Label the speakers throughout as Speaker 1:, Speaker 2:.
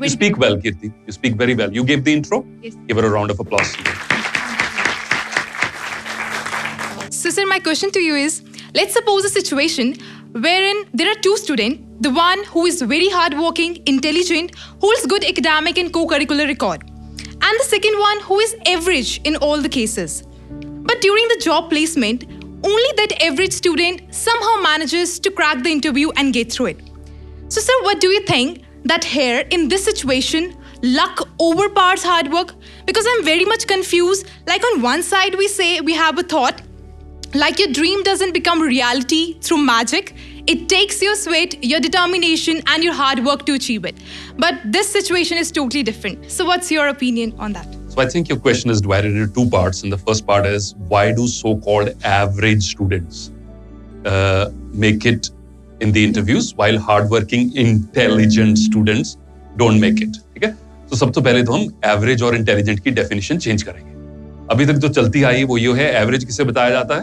Speaker 1: You speak well, Kirti. You speak very well. You gave the intro.
Speaker 2: Yes.
Speaker 1: Give her a round of applause.
Speaker 2: So, sir, my question to you is let's suppose a situation wherein there are two students, the one who is very hardworking, intelligent, holds good academic and co curricular record, and the second one who is average in all the cases. But during the job placement, only that average student somehow manages to crack the interview and get through it. So, sir, what do you think that here in this situation, luck overpowers hard work? Because I'm very much confused. Like, on one side, we say we have a thought, like your dream doesn't become reality through magic. It takes your sweat, your determination, and your hard work to achieve it. But this situation is totally different. So, what's your opinion on that?
Speaker 1: So I think your question is divided into two parts. And the first part is why do so-called average students uh, make it in the interviews while hardworking, intelligent students don't make it? ठीक है? तो सबसे पहले तो हम average और intelligent की definition change करेंगे। अभी तक जो चलती आई वो ये है एवरेज किसे बताया जाता है?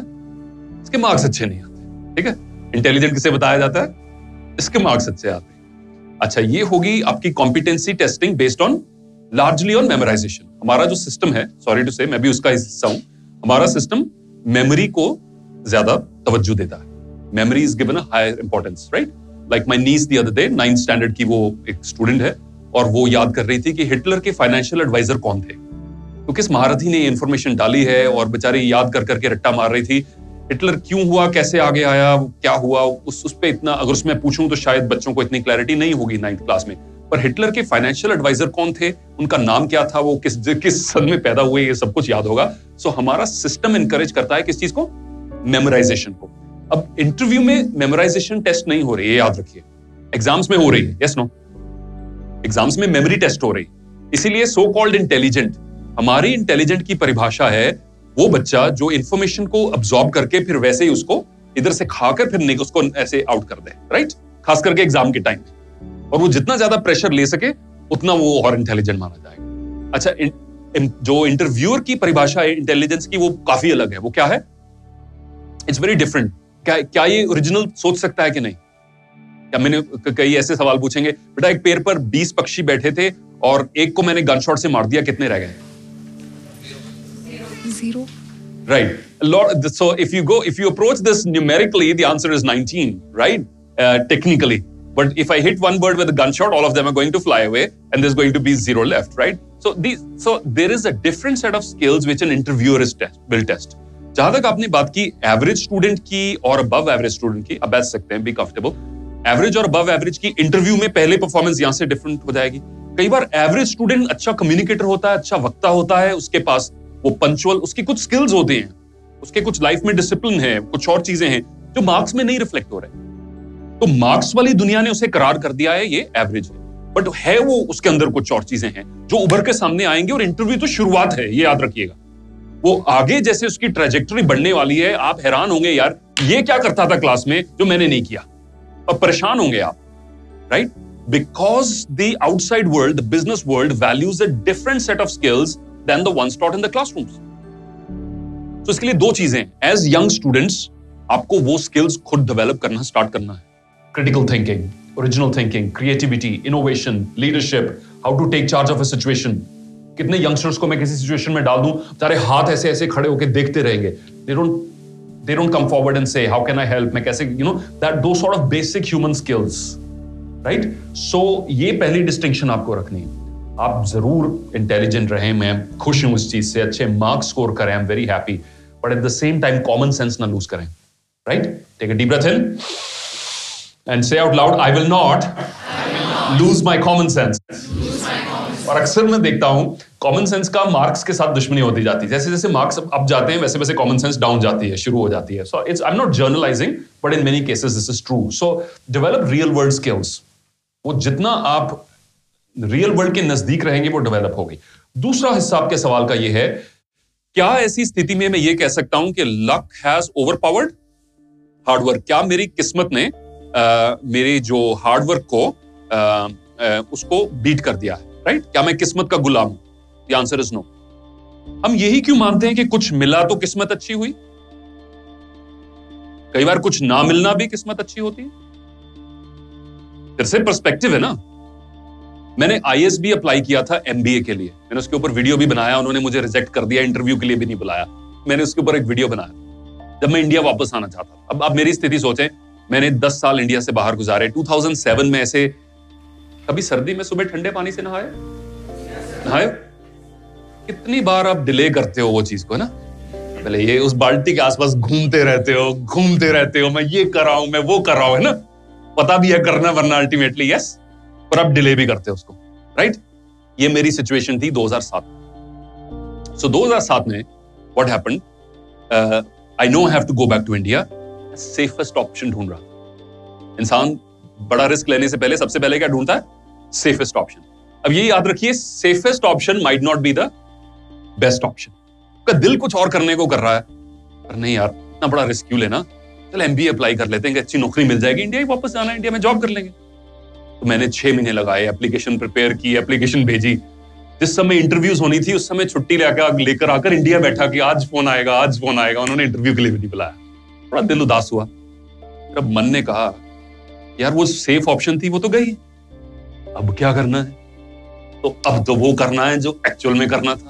Speaker 1: इसके मार्क्स अच्छे नहीं आते ठीक है? इंटेलिजेंट किसे बताया जाता है? इसके मार्क्स अच्छे आते हैं। अच्छा ये होगी आपकी competency testing based on largely on memorization हमारा जो सिस्टम है सॉरी टू से मैं भी उसका हिस्सा हूँ। हमारा सिस्टम मेमोरी को ज़्यादा तवज्जो देता है। Memory is given a higher importance right like my niece the other day ninth standard की वो एक स्टूडेंट है, और वो याद कर रही थी कि हिटलर के फाइनेंशियल एडवाइजर कौन थे? तो किस महारथी ने इन्फॉर्मेशन डाली है, और बेचारी याद कर करके रट्टा मार रही थी हिटलर क्यों हुआ, कैसे आगे आया, क्या हुआ, उस उस पे इतना, अगर उसमें पूछूँ तो शायद बच्चों को इतनी क्लैरिटी नहीं होगी नाइन्थ क्लास में। पर हिटलर के फाइनेंशियल एडवाइजर कौन थे, उनका नाम क्या था, वो किस किस सन में पैदा हुए, ये सब कुछ याद होगा। सो हमारा सिस्टम इनकरेज करता है किस चीज़ को? मेमोराइजेशन को। अब इंटरव्यू में मेमोराइजेशन टेस्ट नहीं हो रही है याद रखिए। एग्ज़ाम्स में हो रही है यस नो एग्ज़ाम्स में मेमोरी टेस्ट हो रही इसीलिए सो कॉल्ड इंटेलिजेंट हमारी इंटेलिजेंट की परिभाषा है वो बच्चा जो इंफॉर्मेशन को अब्सॉर्ब करके फिर वैसे ही उसको इधर से खाकर फिर उसको ऐसे आउट कर दे राइट खास करके एग्ज़ाम के टाइम में। और वो जितना ज़्यादा प्रेशर ले सके उतना वो और इंटेलिजेंट माना जाएगा। अच्छा इन, इन, जो इंटरव्यूअर की परिभाषा है इंटेलिजेंस की वो काफ़ी अलग है। वो क्या है? इट्स वेरी डिफरेंट क्या क्या ये ओरिजिनल सोच सकता है कि नहीं क्या मैंने कई ऐसे सवाल पूछेंगे बेटा एक पेड़ पर 20 पक्षी बैठे थे और एक को मैंने गन शॉट से मार दिया कितने रह गए
Speaker 2: Zero.
Speaker 1: Right. A lot. So if you go, if you approach this numerically, the answer is 19, right? Uh, technically. But if I hit one bird with a gunshot, all of them are going to fly away, and there's going to be zero left, right? So these, so there is a different set of skills which an interviewer is test, will test. जहाँ तक आपने बात की average student की और above average student की अब बैठ सकते हैं बी कंफर्टेबल एवरेज और अबव एवरेज की इंटरव्यू में पहले परफॉर्मेंस यहाँ से डिफरेंट हो जाएगी. कई बार एवरेज स्टूडेंट अच्छा कम्युनिकेटर होता है अच्छा वक्ता होता है, उसके पास वो पंचुअल उसकी कुछ स्किल्स होते हैं, उसके कुछ लाइफ में डिसिप्लिन है, कुछ और चीज़ें हैं, जो मार्क्स में नहीं रिफ्लेक्ट हो रहे तो मार्क्स वाली दुनिया ने उसे करार कर दिया है, ये एवरेज है. बट है वो उसके अंदर कुछ और चीज़ें हैं, जो उभर के सामने आएँगे और इंटरव्यू तो शुरुआत है, ये याद रखिएगा. वो आगे जैसे उसकी ट्रेजेक्टरी बढ़ने वाली है, आप हैरान होंगे यार, ये क्या करता था क्लास में जो मैंने नहीं किया? और परेशान होंगे आप right because the outside world business world values a different set of skills than the ones taught in the classrooms. तो इसके लिए दो चीज़ें एज यंग स्टूडेंट्स आपको वो स्किल्स खुद डेवलप करना स्टार्ट करना है। Critical thinking original thinking creativity innovation leadership how to take charge of a situation कितने यंगस्टर्स को मैं किसी सिचुएशन में डाल दूँ? सारे हाथ ऐसे ऐसे खड़े होकर देखते रहेंगे। They don't come forward and say how can I help मैं कैसे you know that though sort of basic human skills right so ये पहली डिस्टिंक्शन आपको रखनी है। आप ज़रूर इंटेलिजेंट रहे। मैं खुश हूँ इस चीज़ से। अच्छे मार्क्स स्कोर करें। I am very happy but at the same time common sense ना लूज करें। Right take a deep breath in and say out loud I will not lose my common sense और अक्सर मैं देखता हूँ common sense का marks के साथ दुश्मनी होती जाती है। जैसे जैसे मार्क्स अप जाते हैं वैसे वैसे कॉमन सेंस डाउन जाती है शुरू हो जाती है। So it's I am not generalizing but in many cases this is true so develop real world skills वो जितना आप रियल वर्ल्ड के नज़दीक रहेंगे वो डेवलप होगी। दूसरा हिस्सा आपके सवाल का यह है क्या ऐसी स्थिति में मैं ये कह सकता हूँ कि luck has overpowered hard work क्या मेरी किस्मत ने आ, मेरे जो हार्डवर्क को आ, आ, उसको बीट कर दिया है? राइट क्या मैं किस्मत का गुलाम हूँ? आंसर इज़ नो हम यही क्यों मानते हैं कि कुछ मिला तो किस्मत अच्छी हुई? कई बार कुछ ना मिलना भी किस्मत अच्छी होती है। फिर से पर्सपेक्टिव है ना? मैंने आईएसबी अप्लाई किया था एमबीए के लिए। मैंने उसके ऊपर वीडियो भी बनाया, उन्होंने मुझे रिजेक्ट कर दिया इंटरव्यू के लिए भी नहीं बुलाया। मैंने उसके ऊपर एक वीडियो बनाया। जब मैं इंडिया वापस आना चाहता अब अब मेरी स्थिति सोचें, मैंने 10 साल इंडिया से बाहर गुजारे। 2007 में ऐसे कभी सर्दी में सुबह ठंडे पानी से नहाए? नहाए? कितनी बार आप डिले करते हो वो चीज़ को ना? पहले ये उस बाल्टी के आसपास घूमते रहते हो घूमते रहते हो मैं ये कर रहा हूँ मैं वो कर रहा हूँ है ना? पता भी है करना वरना अल्टीमेटली यस पर आप डिले भी करते हो उसको राइट ये मेरी सिचुएशन थी 2007 सो so, 2007 में what happened I know have to go back to India safest option ढूंढ रहा इंसान बड़ा रिस्क लेने से पहले सबसे पहले क्या ढूंढता है? सेफेस्ट ऑप्शन अब ये याद रखिए safest option might not be the best option का दिल कुछ और करने को कर रहा है। पर नहीं यार, इतना बड़ा रिस्क क्यों लेना? चल एमबीए अप्लाई कर लेते हैं अच्छी नौकरी मिल जाएगी इंडिया ही वापस जाना है इंडिया में जॉब कर लेंगे। तो मैंने छह महीने लगाए एप्लीकेशन प्रिपेयर की एप्लीकेशन भेजी। जिस समय इंटरव्यूज़ होनी थी, उस समय छुट्टी लेकर लेकर आकर इंडिया बैठा कि आज फ़ोन आएगा, आज फ़ोन आएगा। उन्होंने इंटरव्यू के लिए भी नहीं बुलाया। थोड़ा दिल उदास हुआ। मन ने कहा, यार, वो सेफ़ ऑप्शन थी, वो तो गई अब क्या करना है? तो अब तो वो करना है जो एक्चुअल में करना था।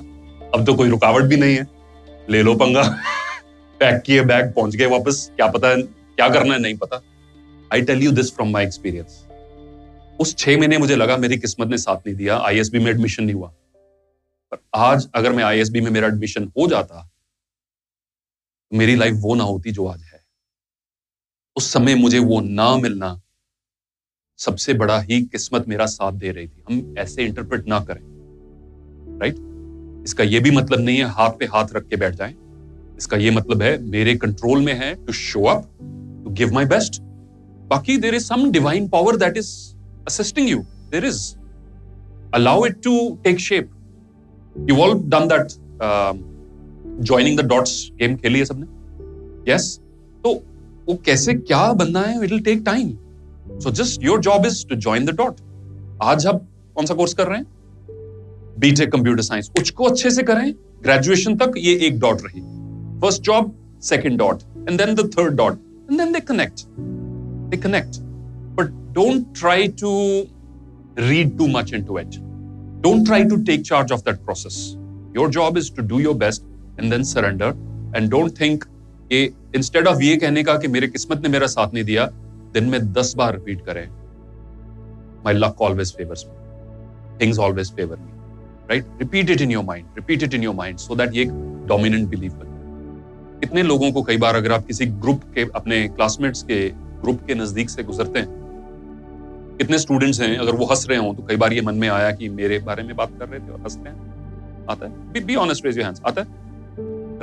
Speaker 1: अब तो कोई रुकावट भी नहीं है। ले लो पंगा। पैक किए बैग पहुँच गए वापस। क्या पता है, क्या करना है, नहीं पता। I tell you this from my experience उस छह महीने मुझे लगा मेरी किस्मत ने साथ नहीं दिया। आईएसबी में एडमिशन नहीं हुआ। पर आज अगर मैं आईएसबी में मेरा एडमिशन हो जाता, मेरी लाइफ वो ना होती जो आज है। उस समय मुझे वो ना मिलना सबसे बड़ा ही किस्मत मेरा साथ दे रही थी। हम ऐसे इंटरप्रेट ना करें। राइट इसका यह भी मतलब नहीं है हाथ पे हाथ रख के बैठ जाएँ। इसका यह मतलब है मेरे कंट्रोल में है to show up to give my best बाकी there is some divine power that is assisting you there is allow it to take shape you all done that joining the dots game खेली है सबने? Yes yes? तो वो कैसे क्या बनना है? It will take time so just your job is to join the dot आज आप कौन सा कोर्स कर रहे हैं बीटेक कंप्यूटर साइंस उसको अच्छे से करें ग्रेजुएशन तक ये एक डॉट रही first job second dot and then the third dot and then they connect they connect but don't try to read too much into it. Don't try to take charge of that process. Your job is to do your best and then surrender. And don't think कि instead of ये कहने का कि मेरे किस्मत ने मेरा साथ नहीं दिया दिन में दस बार रिपीट करें my luck always favours me things always favour me right repeat it in your mind repeat it in your mind so that ये एक डोमिनेंट बिलीफ बन कितने लोगों को कई बार अगर आप किसी ग्रुप के, अपने क्लासमेट्स के ग्रुप के नज़दीक से गुजरते हैं, कितने स्टूडेंट्स हैं, अगर वो हंस रहे हो तो कई बार ये मन में आया कि मेरे बारे में बात कर रहे थे और हंस रहे हैं। आता है? Be honest raise your hands आता है?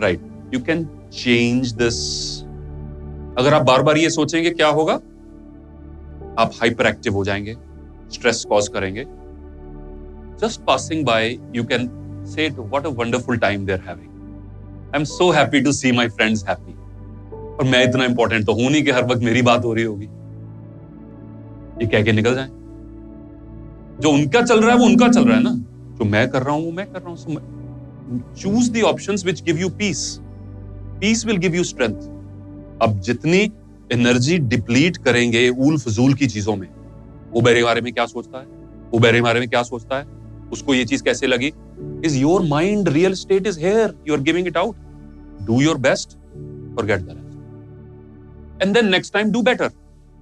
Speaker 1: Right you can change this अगर आप बार बार ये सोचेंगे, क्या होगा? आप हाइपर एक्टिव हो जाएँगे स्ट्रेस कॉज करेंगे। Just passing by, you can say, What a wonderful time they're having. I'm so happy to see my friends happy. और मैं इतना इंपॉर्टेंट तो हूँ नहीं कि हर वक्त मेरी बात हो रही होगी। ये कह के निकल जाए। जो उनका चल रहा है वो उनका चल रहा है ना। जो मैं कर रहा हूँ वो मैं कर रहा हूँ। Choose the options which give you peace peace will give you strength अब जितनी एनर्जी डिप्लीट करेंगे ऊल फजूल की चीज़ों में वो मेरे बारे में क्या सोचता है वो मेरे बारे में क्या सोचता है उसको ये चीज़ कैसे लगी is your mind real state is here you are giving it out do your best forget the rest and then next time do better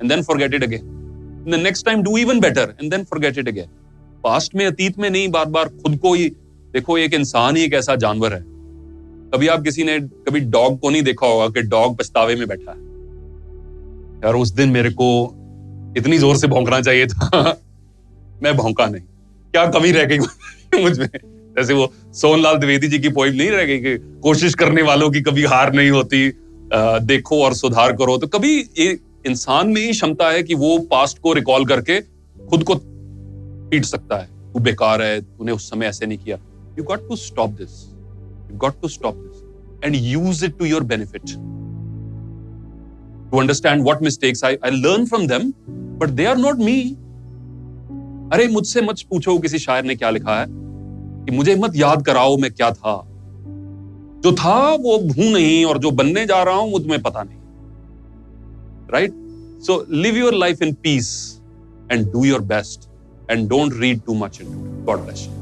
Speaker 1: and then forget it again the next time do even better and then forget it again past में अतीत में नहीं बार बार खुद को ही देखो एक इंसान ही एक ऐसा जानवर है कभी आप किसी ने कभी डॉग को नहीं देखा होगा कि डॉग पछतावे में बैठा है यार उस दिन मेरे को इतनी ज़ोर से भौंकना चाहिए था। मैं भौंका नहीं। क्या कमी रह गई मुझमें? जैसे वो सोनलाल द्विवेदी जी की पोइम नहीं रह गई कि कोशिश करने वालों की कभी हार नहीं होती देखो और सुधार करो। तो कभी ये इंसान में ही क्षमता है कि वो पास्ट को रिकॉल करके खुद को पीट सकता है। तू बेकार है, तूने उस समय ऐसे नहीं किया। You got to stop this you got to stop this and use it to your benefit to understand what mistakes I I learn from them but they are not me अरे, मुझसे मत पूछो किसी शायर ने क्या लिखा है, कि मुझे मत याद कराओ मैं क्या था जो था, वो हूँ नहीं, और जो बनने जा रहा हूँ, वो तुम्हें पता नहीं right so live your life in peace and do your best and don't read too much it. God bless you.